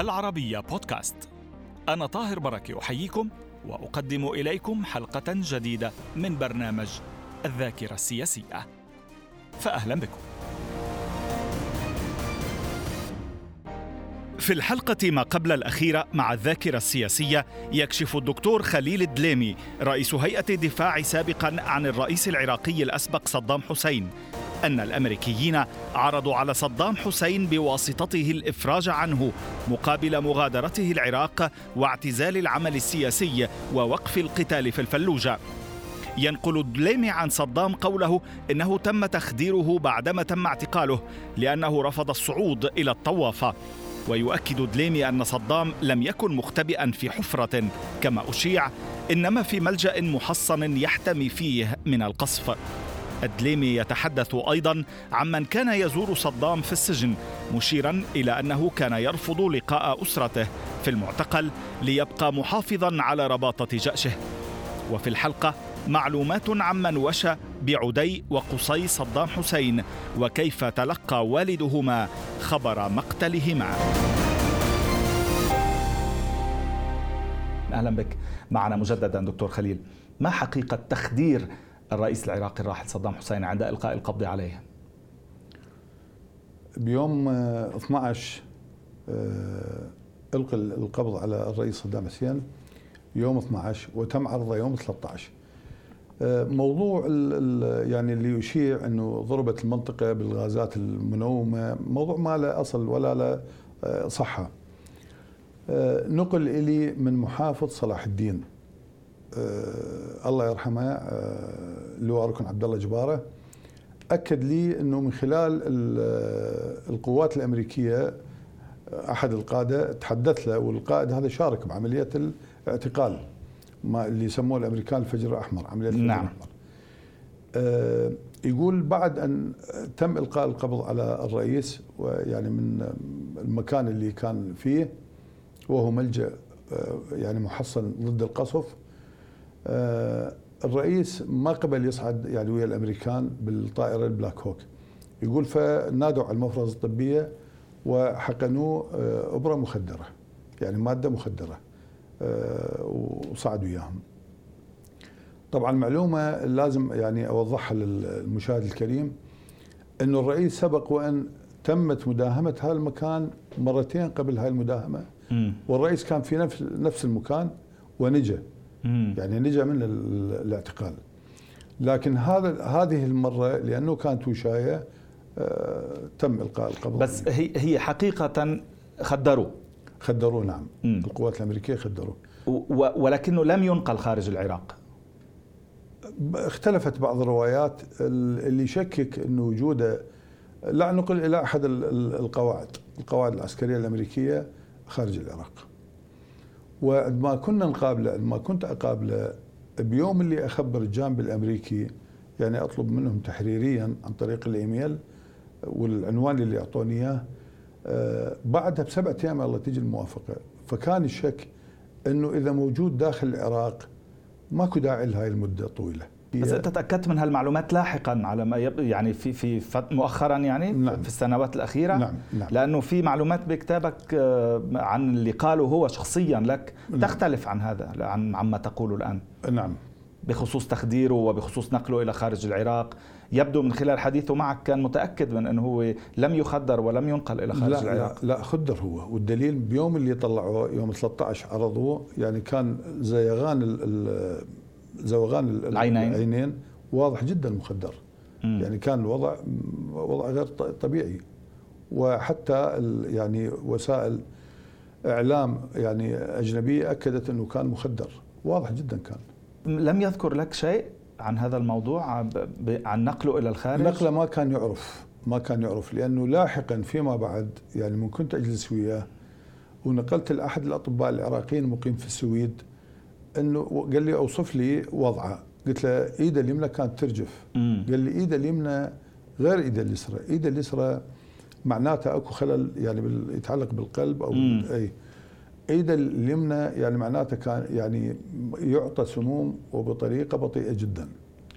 العربية بودكاست. أنا طاهر بركة أحييكم وأقدم إليكم حلقة جديدة من برنامج الذاكرة السياسية. فأهلا بكم. في الحلقة ما قبل الأخيرة مع الذاكرة السياسية يكشف الدكتور خليل الدليمي رئيس هيئة الدفاع سابقا عن الرئيس العراقي الأسبق صدام حسين. أن الأمريكيين عرضوا على صدام حسين بواسطته الإفراج عنه مقابل مغادرته العراق واعتزال العمل السياسي ووقف القتال في الفلوجة. ينقل الدليمي عن صدام قوله إنه تم تخديره بعدما تم اعتقاله لأنه رفض الصعود إلى الطوافه ويؤكد دليمي أن صدام لم يكن مختبئا في حفرة. كما أشيع إنما في ملجأ محصن يحتمي فيه من القصف. الدليمي يتحدث أيضا عمن كان يزور صدام في السجن مشيرا إلى أنه كان يرفض لقاء أسرته في المعتقل ليبقى محافظا على رباطة جأشه. وفي الحلقة معلومات عمن وشى بعدي وقصي صدام حسين وكيف تلقى والدهما خبر مقتلهما. أهلا بك. معنا مجددا دكتور خليل. ما حقيقة تخدير الرئيس العراقي الراحل صدام حسين عند إلقاء القبض عليه. بيوم 12 القي القبض على الرئيس صدام حسين يوم 12 وتم عرضه يوم 13 موضوع يعني اللي يشيع إنه ضربت المنطقة بالغازات المنومة موضوع ما له أصل ولا له صحة. نقل إلي من محافظ صلاح الدين. الله يرحمه اللواء ركن عبد الله جبارة أكد لي إنه من خلال القوات الأمريكية أحد القادة تحدث له والقائد هذا شارك بعملية الاعتقال ما اللي يسموه الأمريكان الفجر الأحمر عملية الفجر نعم. الأحمر آه يقول بعد أن تم إلقاء القبض على الرئيس ويعني من المكان اللي كان فيه وهو ملجأ آه يعني محصن ضد القصف آه الرئيس ما قبل يصعد يعني ويا الأمريكان بالطائرة البلاك هوك يقول فنادوا على المفرز الطبية وحقنوه آه أبرة مخدرة يعني مادة مخدرة وصعد وياهم طبعا معلومة لازم يعني أوضحها للمشاهد الكريم أنه الرئيس سبق وأن تمت مداهمة هذا المكان مرتين قبل هاي المداهمة مم. والرئيس كان في نفس نفس المكان ونجا. يعني نجا من ال- الاعتقال. لكن هذا هذه المرة لأنه كانت وشاية آه، تم إلقاء القبض. بس. هي هي حقيقة خدروه خدروه نعم. مم. القوات الأمريكية خدروه ولكنه لم ينقل خارج العراق. اختلفت بعض الروايات اللي يشكك انه وجوده لا نقل إلى أحد ال- ال- القواعد. القواعد العسكرية الأمريكية خارج العراق. وعندما كنا نقابله عندما كنت أقابله بيوم اللي أخبر الجانب الأمريكي يعني أطلب منهم تحريريا عن طريق الإيميل والعنوان اللي أعطوني إياه آه، بعدها بسبعة أيام الله تجي الموافقة. فكان الشك إنه إذا موجود داخل العراق ماكو داعي لهاي المدة الطويله بس انت تأكدت من هالمعلومات لاحقا على ما يب... يعني في في مؤخرا يعني نعم. في السنوات الأخيرة؟ نعم نعم. لأنه في معلومات بكتابك آه، عن اللي قاله هو شخصيا لك نعم. تختلف عن هذا عن عما تقوله الآن. نعم. بخصوص تخديره وبخصوص نقله إلى خارج العراق. يبدو من خلال حديثه معك كان متأكد من أنه هو لم يخدر ولم ينقل إلى خارج لا, العراق. لا لا خدر هو. والدليل بيوم اللي طلعوه يوم 13 عرضوه يعني كان زيغان ال- ال- زوغان ال- العينين. العينين. واضح جدا مخدر. مم. يعني كان الوضع وضع غير طبيعي. وحتى يعني وسائل إعلام يعني أجنبية أكدت إنه كان مخدر. واضح جدا كان. لم يذكر لك شيء عن هذا الموضوع عن نقله إلى الخارج؟ نقله ما كان يعرف. ما كان يعرف. لأنه لاحقا فيما بعد يعني من كنت أجلس وياه ونقلت لأحد الأطباء العراقيين المقيم في السويد إنه قال لي أوصف لي وضعه. قلت له ايده اليمنى كانت ترجف. مم. قال لي ايده اليمنى غير ايده اليسرى. ايده اليسرى معناتها أكو خلل يعني بال- يتعلق بالقلب أو مم. أي. ايده اليمنى يعني معناتها كان يعني يعطى سموم وبطريقة بطيئة جدا.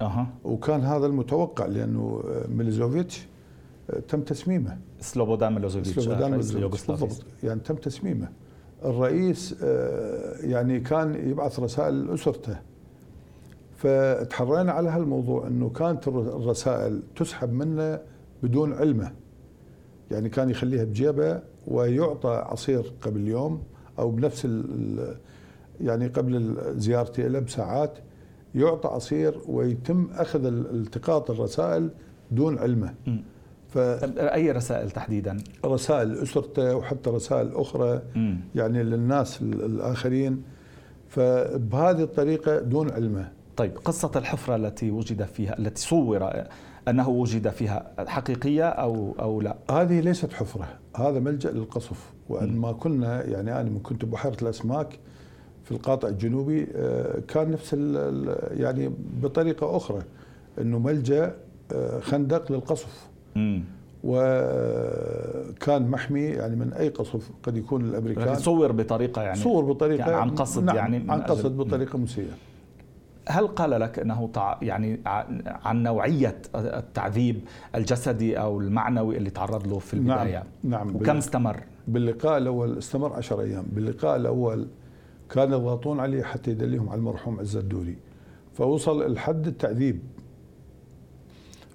أها. وكان هذا المتوقع لأنه ميليزوفيتش تم تسميمه. سلوبودان ميلوزوفيتش سلوبودان رئيس ميلوزوفيتش بالضبط. يعني تم تسميمه. الرئيس آه، يعني كان يبعث رسائل لأسرته. فتحرينا على هالموضوع إنه كانت الرسائل تسحب منه بدون علمه. يعني كان يخليها بجيبه ويعطى عصير قبل يوم أو بنفس يعني قبل زيارتي له بساعات يعطى عصير ويتم أخذ التقاط الرسائل دون علمه. ف أي رسائل تحديدا؟ رسائل أسرته وحتى رسائل أخرى م. يعني للناس الآخرين فبهذه الطريقة دون علمه طيب قصة الحفرة التي وجد فيها التي صور أنه وجد فيها حقيقية أو أو لا؟ هذه ليست حفرة، هذا ملجأ للقصف، وعندما كنا يعني أنا من كنت بحيرة الأسماك في القاطع الجنوبي آه، كان نفس يعني بطريقة أخرى إنه ملجأ آه، خندق للقصف. وكان محمي يعني من أي قصف قد يكون الأمريكان. صور بطريقة يعني صور بطريقة يعني عن قصد نعم يعني عن قصد بطريقة مسيئة. هل قال لك أنه يعني عن نوعية التعذيب الجسدي أو المعنوي اللي تعرض له في البداية؟ نعم نعم وكم استمر؟ باللقاء الأول استمر 10 أيام. باللقاء الأول كانوا يضغطون عليه حتى يدليهم على المرحوم عز الدوري فوصل لحد التعذيب.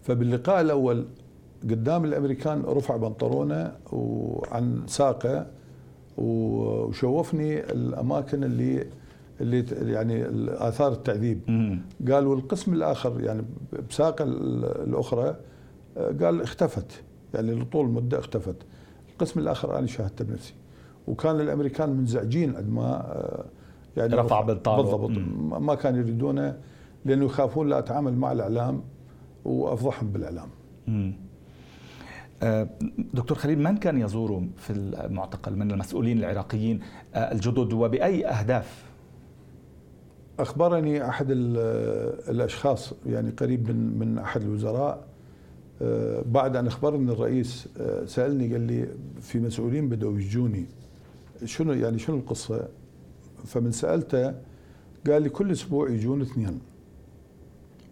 فباللقاء الأول قدام الأمريكان رفع بنطلونه وعن ساقه وشوفني الأماكن اللي اللي يعني اثار التعذيب. قال والقسم الآخر يعني بساقه الأخرى قال اختفت. يعني لطول المدة اختفت. القسم الآخر أنا شاهدته بنفسي. وكان الأمريكان منزعجين عندما يعني رفع بالطار بالضبط. ما كانوا يريدونه لأنه يخافون لا أتعامل مع الإعلام وأفضحهم بالإعلام. آه، دكتور خليل من كان يزور في المعتقل من المسؤولين العراقيين آه، الجدد وبأي أهداف؟ أخبرني أحد الأشخاص يعني قريب من من أحد الوزراء آه، بعد أن أخبرني الرئيس سألني قال لي في مسؤولين بدأوا يجوني شنو يعني شنو القصة؟ فمن سألته قال لي كل أسبوع يجون اثنين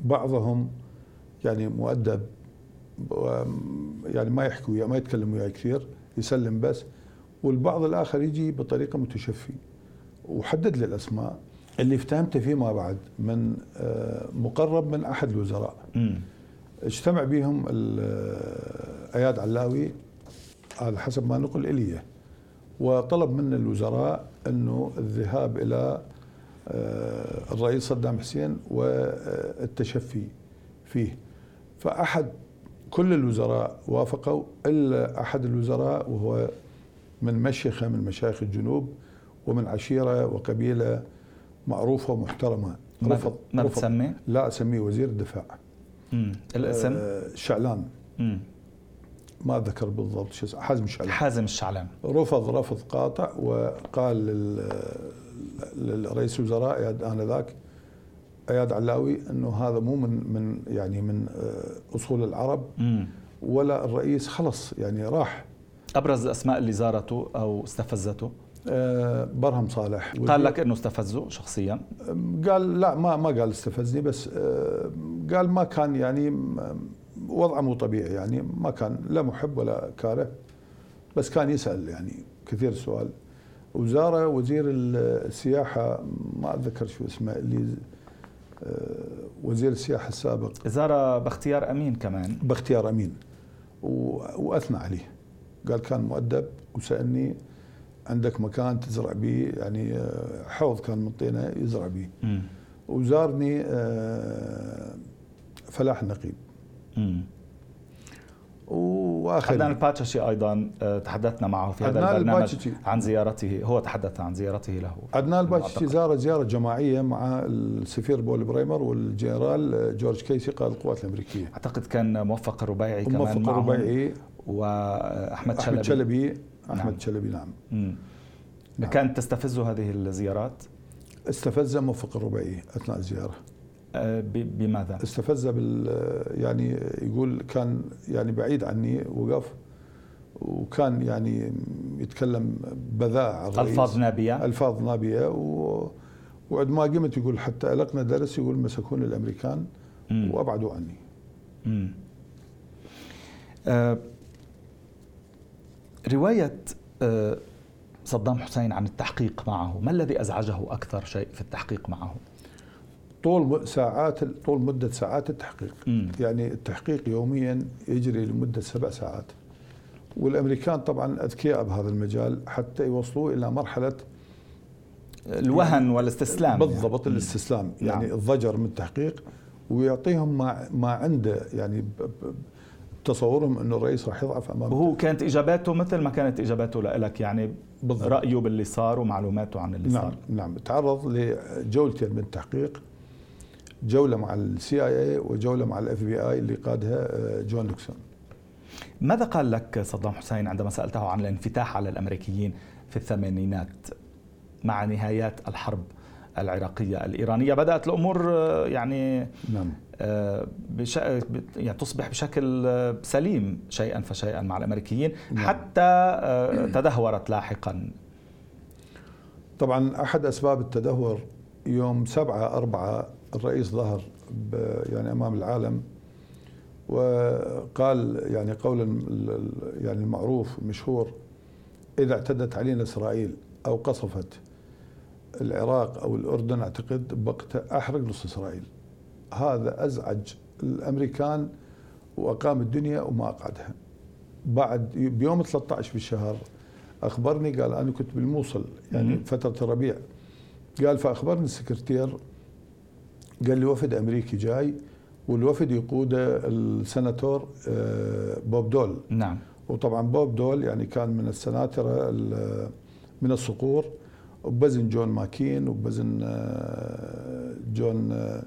بعضهم يعني مؤدب يعني ما يحكي وياه ما يتكلم وياه كثير يسلم بس. والبعض الآخر يجي بطريقة متشفي. وحدد لي الأسماء. اللي افتهمت فيه ما بعد من آه، مقرب من أحد الوزراء. اجتمع بهم آه، أياد علاوي على حسب ما نقل إلي. وطلب من الوزراء إنه الذهاب إلى آه، الرئيس صدام حسين والتشفي فيه. فأحد كل الوزراء وافقوا إلا أحد الوزراء وهو من مشيخة من مشايخ الجنوب ومن عشيرة وقبيلة معروفة ومحترمة. رفض ما بتسمي؟ لا أسميه وزير الدفاع. امم الاسم؟ آه شعلان. امم ما ذكر بالضبط شو اسمه حازم الشعلان حازم الشعلان. رفض رفض قاطع وقال للرئيس الوزراء آنذاك اياد علاوي إنه هذا مو من من يعني من آه، أصول العرب ولا الرئيس خلص يعني راح. أبرز الأسماء اللي زارته أو استفزته؟ أه برهم صالح. قال لك إنه استفزه شخصيا؟ قال لا ما ما قال استفزني بس قال ما كان يعني وضعه مو طبيعي يعني ما كان لا محب ولا كاره بس كان يسأل يعني كثير سؤال. وزاره وزير السياحة ما أتذكر شو اسمه اللي آه، وزير السياحة السابق. زار باختيار أمين كمان. باختيار أمين. وأثنى عليه. قال كان مؤدب وسألني عندك مكان تزرع به يعني آه، حوض كان من طينة يزرع به وزارني آه، فلاح النقيب وآخر عدنان الباتشي أيضا آه، تحدثنا معه في هذا البرنامج عن زيارته هو تحدث عن زيارته له. عدنان الباتشي زار زيارة جماعية مع السفير بول بريمر والجنرال آه، جورج كيسي قائد القوات الأمريكية. أعتقد كان موفق الربيعي كمان موفق الربيعي وأحمد شلبي أحمد شلبي. احمد نعم. شلبي نعم. نعم. كانت تستفزه هذه الزيارات؟ استفز موفق الربيعي أثناء الزيارة. بماذا؟ استفز بال يعني يقول كان يعني بعيد عني وقف وكان يعني يتكلم بذاء ألفاظ نابية ألفاظ نابية و وعند ما قمت يقول حتى ألقنا درس يقول مسكوني الأمريكان مم. وأبعدوا عني. مم. آه، رواية آه، صدام حسين عن التحقيق معه ما الذي أزعجه أكثر شيء في التحقيق معه؟ طول ساعات طول مدة ساعات التحقيق. م. يعني التحقيق يوميا يجري لمدة سبع ساعات. والأمريكان طبعا أذكياء بهذا المجال حتى يوصلوا إلى مرحلة الوهن يعني. والاستسلام بالضبط يعني. الاستسلام. يعني نعم. الضجر من التحقيق ويعطيهم ما ما عنده. يعني تصورهم إنه الرئيس راح يضعف امام وهو كانت إجاباته مثل ما كانت إجاباته لك يعني بالضبط. رأيه باللي صار ومعلوماته عن اللي نعم صار. نعم. تعرض لجولتين من التحقيق. جولة مع ال CIA وجولة مع ال FBI اللي قادها آه، جون نيكسون ماذا قال لك صدام حسين عندما سألته عن الانفتاح على الأمريكيين في الثمانينات مع نهايات الحرب العراقية الإيرانية بدأت الأمور آه، يعني نعم. آه، بش... يعني تصبح بشكل سليم شيئا فشيئا مع الأمريكيين نعم. حتى تدهورت لاحقا طبعا أحد أسباب التدهور يوم سبعة أربعة الرئيس ظهر يعني أمام العالم وقال يعني قولا يعني المعروف مشهور إذا اعتدت علينا إسرائيل أو قصفت العراق أو الأردن أعتقد بوقتها أحرق نص إسرائيل. هذا أزعج الأمريكان وأقام الدنيا وما أقعدها. بعد بيوم 13 بالشهر أخبرني قال أنا كنت بالموصل يعني فترة الربيع قال فأخبرني السكرتير قال لي وفد أمريكي جاي والوفد يقوده السناتور آه، بوب دول. نعم. وطبعا بوب دول يعني كان من السناترة من الصقور. وبضمن جون ماكين وبضمن آه، جون آه،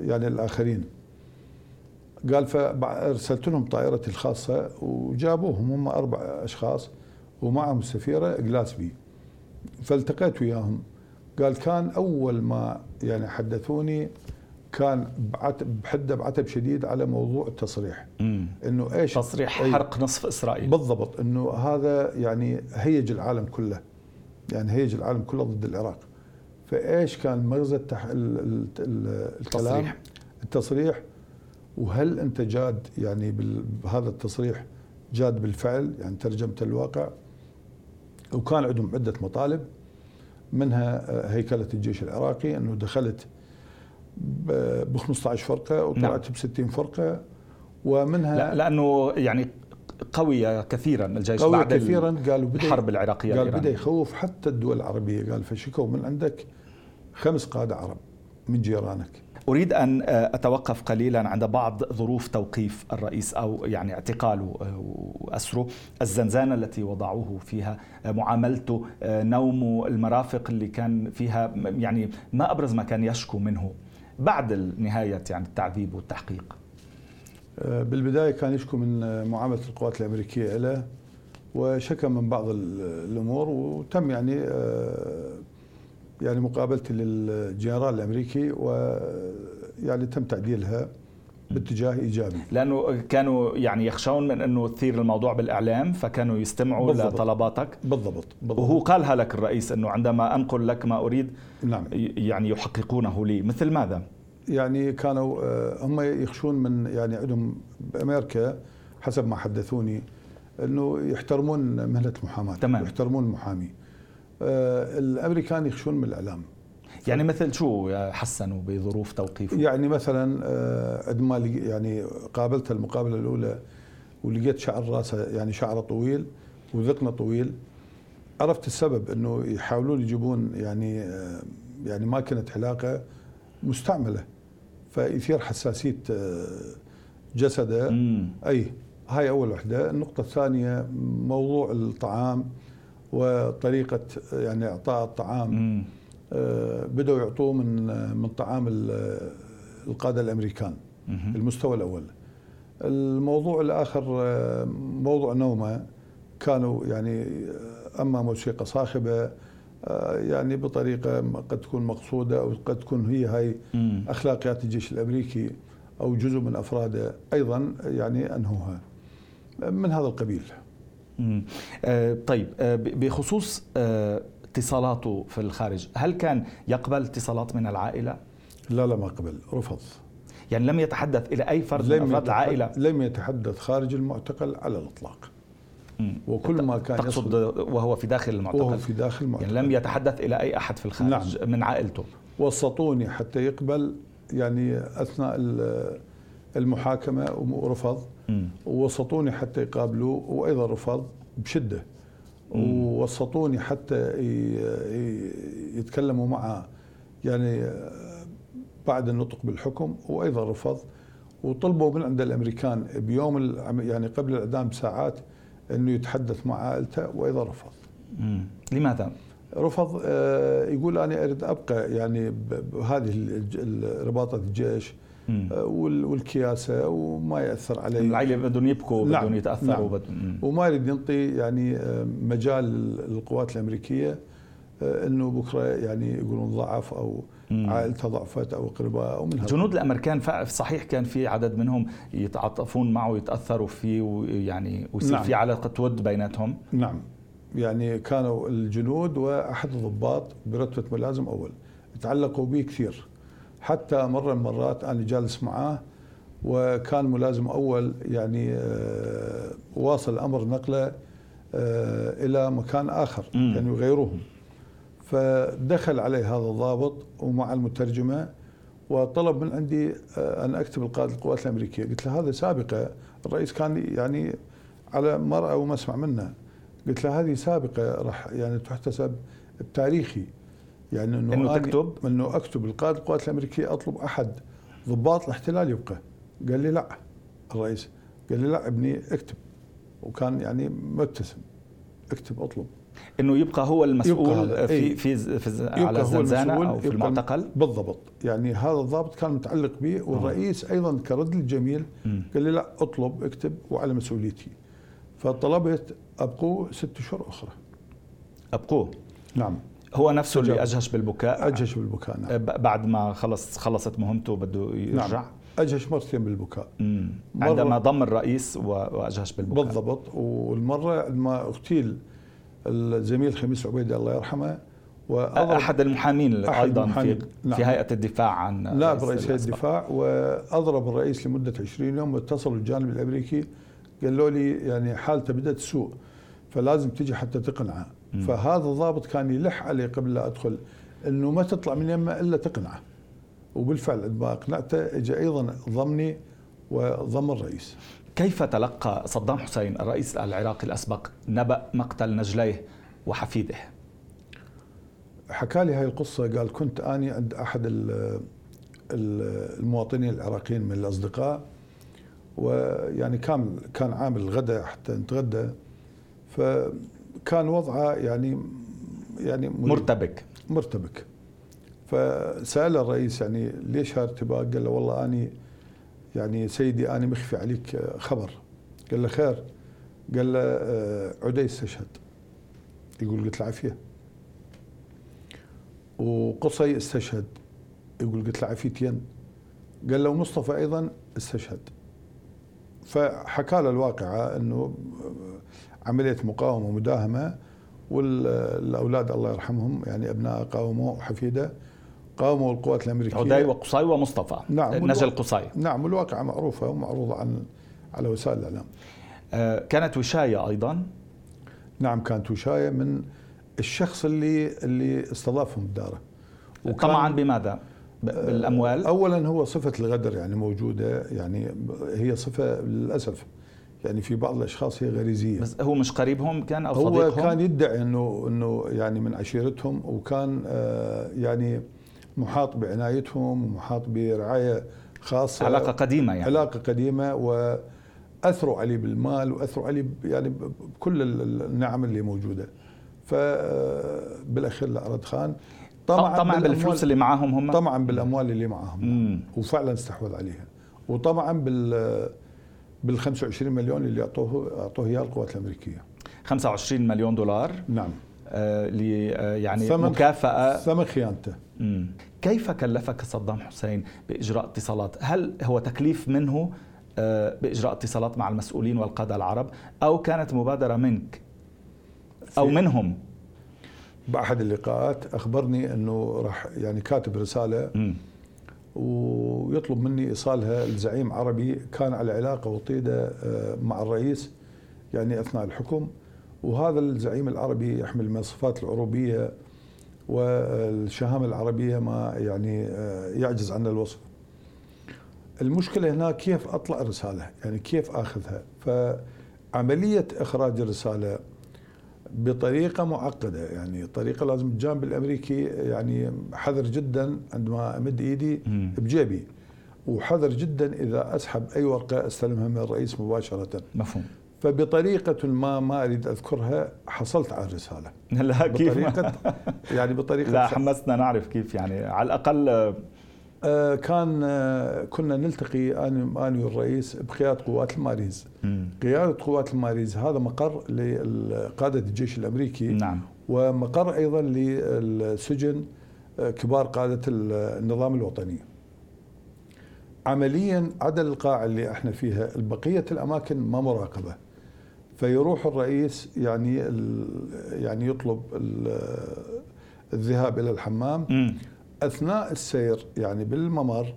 يعني الآخرين. قال فارسلت لهم طائرتي الخاصة وجابوهم هم أربع أشخاص ومعهم السفيره جلاسبي. فالتقيت وياهم. قال كان أول ما يعني حدثوني كان بحدة بعتب شديد على موضوع التصريح. إنه إيش؟ تصريح حرق نصف إسرائيل. بالضبط. إنه هذا يعني هيج العالم كله. يعني هيج العالم كله ضد العراق. فإيش كان مغزى التح... الكلام؟ التصريح. التصريح. وهل أنت جاد يعني بهذا التصريح جاد بالفعل؟ يعني ترجمة الواقع. وكان عندهم عدة مطالب. منها هيكلة الجيش العراقي أنه دخلت ب 15 فرقة وطلعت نعم. ب 60 فرقة ومنها لا لأنه يعني قوية كثيرا الجيش قوية بعد كثيرا. قالوا بدأ الحرب العراقية قال بدأ يخوف حتى الدول العربية. قال فشكوا من عندك خمس قادة عرب. من جيرانك. أريد أن أتوقف قليلا عند بعض ظروف توقيف الرئيس أو يعني اعتقاله وأسره الزنزانة التي وضعوه فيها معاملته نومه المرافق اللي كان فيها يعني ما أبرز ما كان يشكو منه بعد نهاية يعني التعذيب والتحقيق. آه، بالبداية كان يشكو من آه، معاملة القوات الأمريكية له وشكى من بعض الأمور وتم يعني آه، يعني مقابلتي للجنرال الأمريكي ويعني تم تعديلها باتجاه إيجابي. لأنه كانوا يعني يخشون من إنه تثير الموضوع بالإعلام فكانوا يستمعوا بالضبط. لطلباتك. بالضبط. بالضبط. وهو قالها لك الرئيس إنه عندما أنقل لك ما أريد نعم. يعني يحققونه لي. مثل ماذا؟ يعني كانوا آه، هم يخشون من يعني عندهم بأمريكا حسب ما حدثوني إنه يحترمون مهنة المحاماه تمام. يحترمون المحامي الأمريكان يخشون من الإعلام. يعني مثل شو حسنوا بظروف توقيفه؟ يعني مثلا آه، عندما يعني قابلت المقابلة الأولى ولقيت شعر راسه يعني شعره طويل وذقنه طويل عرفت السبب إنه يحاولون يجيبون يعني يعني ماكينة حلاقه مستعملة فيثير حساسية آه، جسده. أي هاي أول وحدة. النقطة الثانية موضوع الطعام. وطريقة يعني إعطاء الطعام. آه، بدأوا يعطوه من من طعام القادة الأمريكان المستوى الأول. الموضوع الآخر آه، موضوع نومة. كانوا يعني أما موسيقى صاخبة آه، يعني بطريقة قد تكون مقصودة أو قد تكون هي هاي أخلاقيات الجيش الأمريكي أو جزء من أفراده أيضا يعني أنهوها. من هذا القبيل. آه طيب آه بخصوص آه اتصالاته في الخارج، هل كان يقبل اتصالات من العائلة؟ لا لا ما قبل، رفض. يعني لم يتحدث إلى أي فرد من افراد العائله لم يتحدث خارج المعتقل على الإطلاق. وكل ما كان تقصد وهو في داخل المعتقل؟ وهو في داخل المعتقل. يعني لم يتحدث إلى أي أحد في الخارج نعم. من عائلته؟ وسطوني حتى يقبل يعني أثناء المحاكمة ورفض. ووسطوني حتى يقابلوه وأيضا رفض بشدة. ووسطوني حتى يتكلموا معه يعني بعد النطق بالحكم وأيضا رفض وطلبوا من عند الأمريكان بيوم يعني قبل الإعدام بساعات إنه يتحدث مع عائلته وأيضا رفض. لماذا؟ رفض آه، يقول أنا أريد أبقى يعني بهذه رباطة الجيش والكياسة وما يأثر علي العائلة بدهم يبكوا بدهم نعم يتأثروا نعم. بدهم وما يريد ينطي يعني آه، مجال للقوات الأمريكية إنه بكرة يعني يقولون ضعف أو عائلته ضعفت أو اقرباء أو من الجنود الأمريكان صحيح كان في عدد منهم يتعاطفون معه ويتأثروا فيه ويعني ويصير نعم. في علاقة ود بيناتهم. نعم. يعني كانوا الجنود وأحد الضباط برتبة ملازم أول. تعلقوا به كثير. حتى مرة من المرات أنا جالس معاه وكان ملازم أول يعني آه، واصل الامر نقله آه، إلى مكان آخر يعني يغيروهم فدخل علي هذا الضابط ومع المترجمة وطلب من عندي آه، أن أكتب القائد القوات الأمريكية، قلت له هذا سابقة. الرئيس كان يعني على مرأى ومسمع منه، قلت له هذه سابقة راح يعني تحتسب بتاريخي. يعني إنه إنه تكتب؟ إنه أكتب القائد القوات الأمريكية أطلب أحد ضباط الاحتلال يبقى، قال لي لا الرئيس. قال لي لا ابني اكتب. وكان يعني مبتسم. اكتب أطلب. إنه يبقى هو المسؤول يبقى في إيه؟ في, في على الزنزانة أو في المعتقل؟ بالضبط. يعني هذا الضابط كان متعلق به والرئيس أوه. أيضا كرد الجميل. قال لي لا أطلب اكتب وعلى مسؤوليتي. فطلبت أبقوه ست اشهر أخرى. أبقوه؟ نعم. هو نفسه اللي أجهش بالبكاء. أجهش بالبكاء نعم. بعد ما خلص خلصت مهمته بده يرجع. نعم. أجهش مرتين بالبكاء. عندما ضم الرئيس وأجهش بالبكاء. بالضبط. والمرة ما اغتيل الزميل خميس عبيدي الله يرحمه أحد المحامين أحد أيضا المحامين. في نعم. في هيئة الدفاع عن نائب رئيس هيئة الدفاع وأضرب الرئيس لمدة 20 يوم واتصلوا الجانب الأمريكي قالوا لي يعني حالته بدأت تسوء فلازم تجي حتى تقنعه. فهذا الضابط كان يلح علي قبل لا أدخل إنه ما تطلع من يمه إلا تقنعه. وبالفعل عندما أقنعته اجى أيضا ضمني وضم الرئيس. كيف تلقى صدام حسين الرئيس العراقي الأسبق نبأ مقتل نجليه وحفيده؟ حكى لي هاي القصة قال كنت أني عند أحد المواطنين العراقيين من الأصدقاء ويعني كان كان عامل الغداء حتى نتغدى فكان وضعه يعني يعني مرتبك. مرتبك. فسأل الرئيس يعني ليش هالارتباك؟ قال له والله أني يعني سيدي أنا مخفي عليك خبر. قال له خير. قال له آه، عدي استشهد. يقول قلت له عافية. وقصي استشهد. يقول قلت له عافيتين. قال له مصطفى أيضا استشهد. فحكى له الواقعة أنه عملية مقاومة ومداهمة والأولاد الله يرحمهم يعني أبناء قاوموا وحفيده قاوموا القوات الأمريكية. عدي وقصي ومصطفى. نعم نجل قصي نعم والواقعه معروفة ومعروضة عن على وسائل الإعلام. آه كانت وشاية أيضا؟ نعم كانت وشاية من الشخص اللي اللي استضافهم بداره طمعا بماذا؟ بالأموال؟ اولا هو صفة الغدر يعني موجودة يعني هي صفة للأسف. يعني في بعض الأشخاص هي غريزية. بس هو مش قريبهم كان أو هو صديقهم؟ كان يدعي إنه إنه يعني من عشيرتهم وكان آه يعني محاط بعنايتهم ومحاط برعاية خاصة. علاقة قديمة يعني. علاقة قديمة وأثروا عليه بالمال وأثروا عليه يعني بكل النعم اللي موجودة. فبالاخير لأرد خان. طمعا, طمعا بالفلوس اللي معاهم هم. طمعا بالأموال اللي معاهم. وفعلا استحوذ عليها. وطمعا بال بال 25 مليون اللي اعطوه أعطوه إياه القوات الأمريكية. 25 مليون دولار؟ نعم. آه آه يعني ثمن مكافأة؟ ثمن خيانته. مم. كيف كلفك صدام حسين بإجراء اتصالات؟ هل هو تكليف منه آه، بإجراء اتصالات مع المسؤولين والقادة العرب أو كانت مبادرة منك؟ أو منهم؟ بأحد اللقاءات أخبرني إنه راح يعني كاتب رسالة ويطلب مني إيصالها لزعيم عربي كان على علاقة وطيدة آه، مع الرئيس يعني أثناء الحكم وهذا الزعيم العربي يحمل من الصفات العروبية والشهامة العربية ما يعني آه، يعجز عن الوصف. المشكلة هنا كيف أطلع الرساله؟ يعني كيف آخذها؟ فعملية إخراج الرسالة بطريقة معقدة. يعني طريقة لازم الجانب الأمريكي يعني حذر جدا عندما أمد إيدي بجيبي وحذر جدا إذا أسحب أي ورقة أستلمها من الرئيس مباشرة. مفهوم. فبطريقة ما ما أريد أذكرها حصلت على الرسالة. لا كيف بطريقة يعني بطريقة لا حمسنا نعرف كيف يعني. على الأقل كان آه كنا نلتقي أنا أنا والرئيس بقيادة قوات الماريز. قيادة قوات الماريز هذا مقر لقادة الجيش الأمريكي. نعم. ومقر أيضا للسجن آه كبار قادة النظام الوطني. عمليا عدا القاعة اللي إحنا فيها بقية الأماكن ما مراقبة فيروح الرئيس يعني يعني يطلب الذهاب إلى الحمام. م. أثناء السير يعني بالممر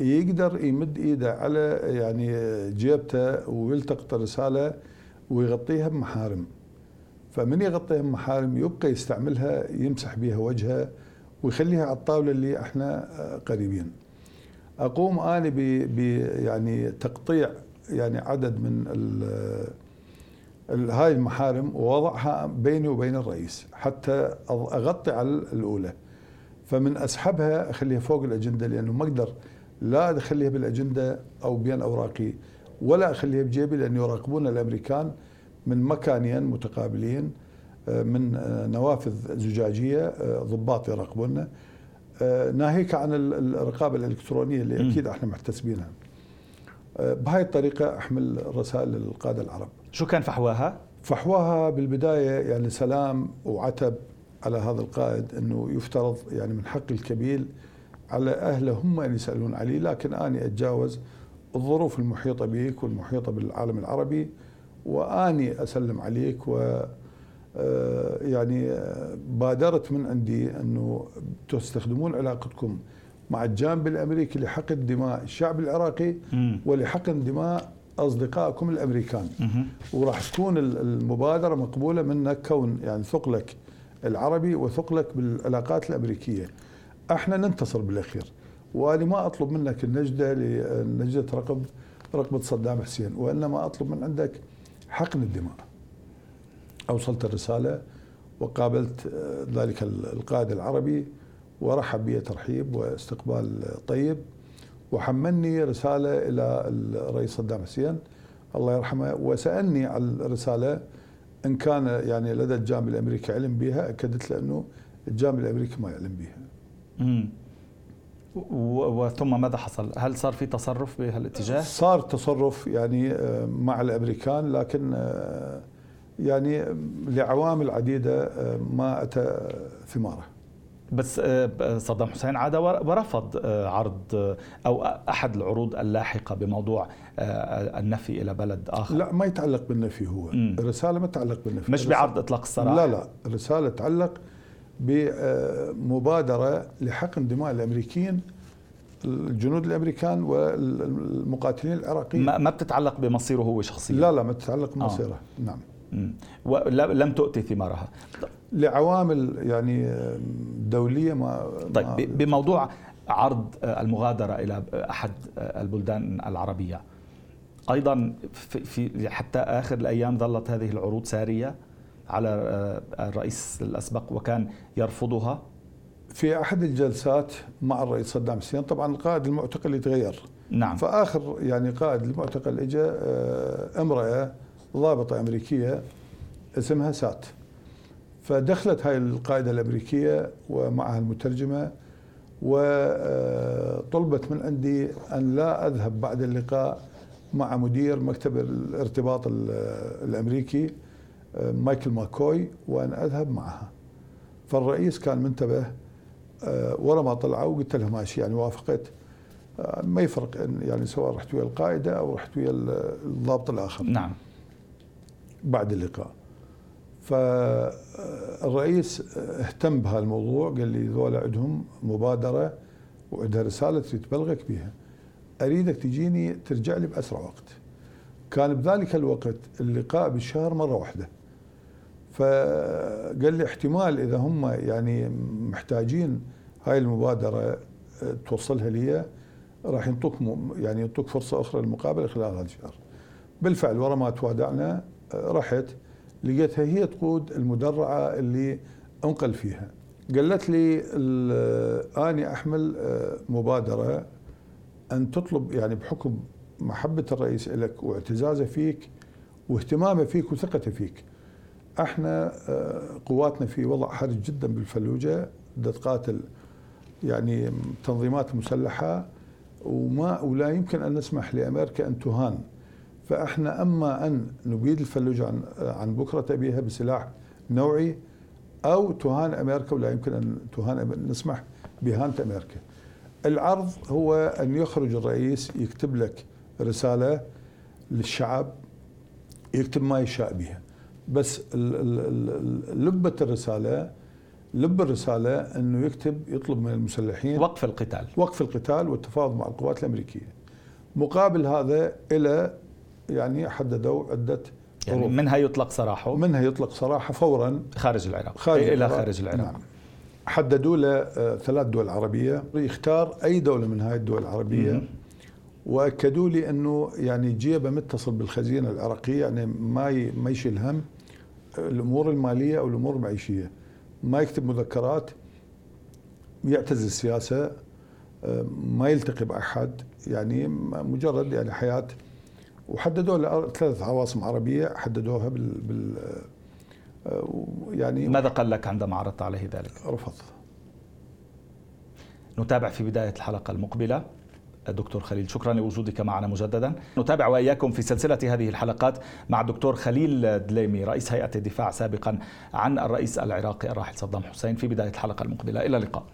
يقدر يمد إيده على يعني جيبته ويلتقط الرساله ويغطيها بمحارم. فمن يغطيها بمحارم يبقى يستعملها يمسح بها وجهه ويخليها على الطاولة اللي إحنا قريبين. أقوم أنا ب يعني تقطيع يعني عدد من هاي المحارم ووضعها بيني وبين الرئيس حتى أغطي على الأولى. فمن أسحبها أخليها فوق الأجندة لأنه ما أقدر لا اخليها بالأجندة أو بين أوراقي ولا أخليها بجيبي لأن يراقبون الأمريكان من مكانين متقابلين آه، من آه، نوافذ زجاجية آه، ضباط يراقبوننا ناهيك عن الرقابة الإلكترونية اللي أكيد إحنا محتسبينها. بهاي الطريقة أحمل رسائل للقادة العرب. شو كان فحواها؟ فحواها بالبداية يعني سلام وعتب على هذا القائد أنه يفترض يعني من حق الكبيل على أهله هم أن يسألون عليه. لكن أني أتجاوز الظروف المحيطة بك والمحيطة بالعالم العربي وأني أسلم عليك و آه، يعني آه، بادرت من عندي أنه تستخدمون علاقتكم مع الجانب الأمريكي لحقن دماء الشعب العراقي ولحقن دماء أصدقائكم الأمريكان. وراح تكون المبادرة مقبولة منك كون يعني ثقلك العربي وثقلك بالعلاقات الأمريكية. إحنا ننتصر بالأخير. وأنا ما أطلب منك النجدة لنجده رقب رقبة صدام حسين وانما أطلب من عندك حقن الدماء. أوصلت الرسالة وقابلت آه، ذلك القائد العربي ورحب بي ترحيب واستقبال طيب وحملني رسالة إلى الرئيس صدام حسين. الله يرحمه وسألني على الرسالة إن كان يعني لدى الجانب الأمريكي علم بها أكدت له أنه الجانب الأمريكي ما يعلم بها امم وثم ماذا حصل؟ هل صار في تصرف بهالاتجاه؟ صار تصرف يعني آه، مع الأمريكان لكن آه، يعني لعوامل عديدة آه، ما أتى ثماره. بس آه، صدام حسين عاد ورفض آه، عرض آه، أو أحد العروض اللاحقة بموضوع النفي إلى بلد آخر. لا ما يتعلق بالنفي هو. م. الرسالة ما تتعلق بالنفي. مش بعرض إطلاق السراح لا لا. الرسالة تتعلق بمبادره لحقن دماء الأمريكيين الجنود الأمريكان والمقاتلين العراقيين. ما بتتعلق بمصيره هو شخصيا. لا لا ما تتعلق بمصيره. آه. نعم. ولم تؤتي ثمارها. لعوامل يعني دولية ما طيب ما بموضوع عرض المغادرة إلى أحد البلدان العربية. أيضا في, حتى آخر الأيام ظلت هذه العروض سارية على الرئيس الأسبق وكان يرفضها. في أحد الجلسات مع الرئيس صدام حسين طبعا القائد المعتقل يتغير. نعم. فآخر يعني قائد المعتقل اجى آه، امرأة ضابطة أمريكية اسمها سات. فدخلت هاي القائدة الأمريكية ومعها المترجمة وطلبت من عندي أن لا أذهب بعد اللقاء مع مدير مكتب الارتباط الأمريكي مايكل ماكوي وأن أذهب معها. فالرئيس كان منتبه ورا ما طلعوا وقلت له ماشي يعني وافقت. ما يفرق يعني سواء رحت ويا القائدة أو رحت ويا الضابط الآخر. نعم. بعد اللقاء. فالرئيس اهتم بهالموضوع قال لي ذولا عندهم مبادرة وعندها رسالة تريد تبلغك بها أريدك تجيني ترجع لي بأسرع وقت. كان بذلك الوقت اللقاء بالشهر مرة واحدة. فقال لي احتمال إذا هم يعني محتاجين هاي المبادرة آه، توصلها لي راح ينطوك يعني ينطوك فرصة أخرى للمقابلة خلال هذا الشهر. بالفعل ورا ما توادعنا رحت لقيتها هي تقود المدرعة اللي أنقل فيها. قالت لي آه، آني أحمل مبادرة أن تطلب يعني بحكم محبة الرئيس لك واعتزازه فيك واهتمامه فيك وثقته فيك. إحنا آه، قواتنا في وضع حرج جدا بالفلوجة بدها تقاتل يعني تنظيمات مسلحة وما ولا يمكن أن نسمح لأمريكا أن تهان فاحنا اما ان نبيد الفلوجه عن عن بكرة تبيها بسلاح نوعي أو تهان أمريكا ولا يمكن ان تهان نسمح باهانه أمريكا. العرض هو ان يخرج الرئيس يكتب لك رسالة للشعب يكتب ما يشاء بها. بس لبة الرسالة لب الرسالة أنه يكتب يطلب من المسلحين وقف القتال وقف القتال والتفاوض مع القوات الأمريكية مقابل هذا إلى يعني حددوا عدة يعني منها يطلق سراحه؟ منها يطلق سراحه فورا. خارج العراق. خارج إلى خارج العراق. نعم. حددوا له آه، ثلاث دول عربية. يختار أي دولة من هاي الدول العربية. وأكدوا لي إنه يعني جيبه متصل بالخزينة العراقية يعني ما ما يشيل هم الأمور المالية أو الأمور المعيشية. ما يكتب مذكرات يعتزل السياسة ما يلتقي بأحد. يعني مجرد يعني حياة وحددوا ثلاث عواصم عربية حددوها بال, بال يعني ماذا قال لك عندما عرضت عليه ذلك؟ رفض. نتابع في بداية الحلقة المقبلة. دكتور خليل شكرا لوجودك معنا مجددا. نتابع وإياكم في سلسلة هذه الحلقات مع الدكتور خليل دليمي رئيس هيئة الدفاع سابقا عن الرئيس العراقي الراحل صدام حسين في بداية الحلقة المقبلة. إلى اللقاء.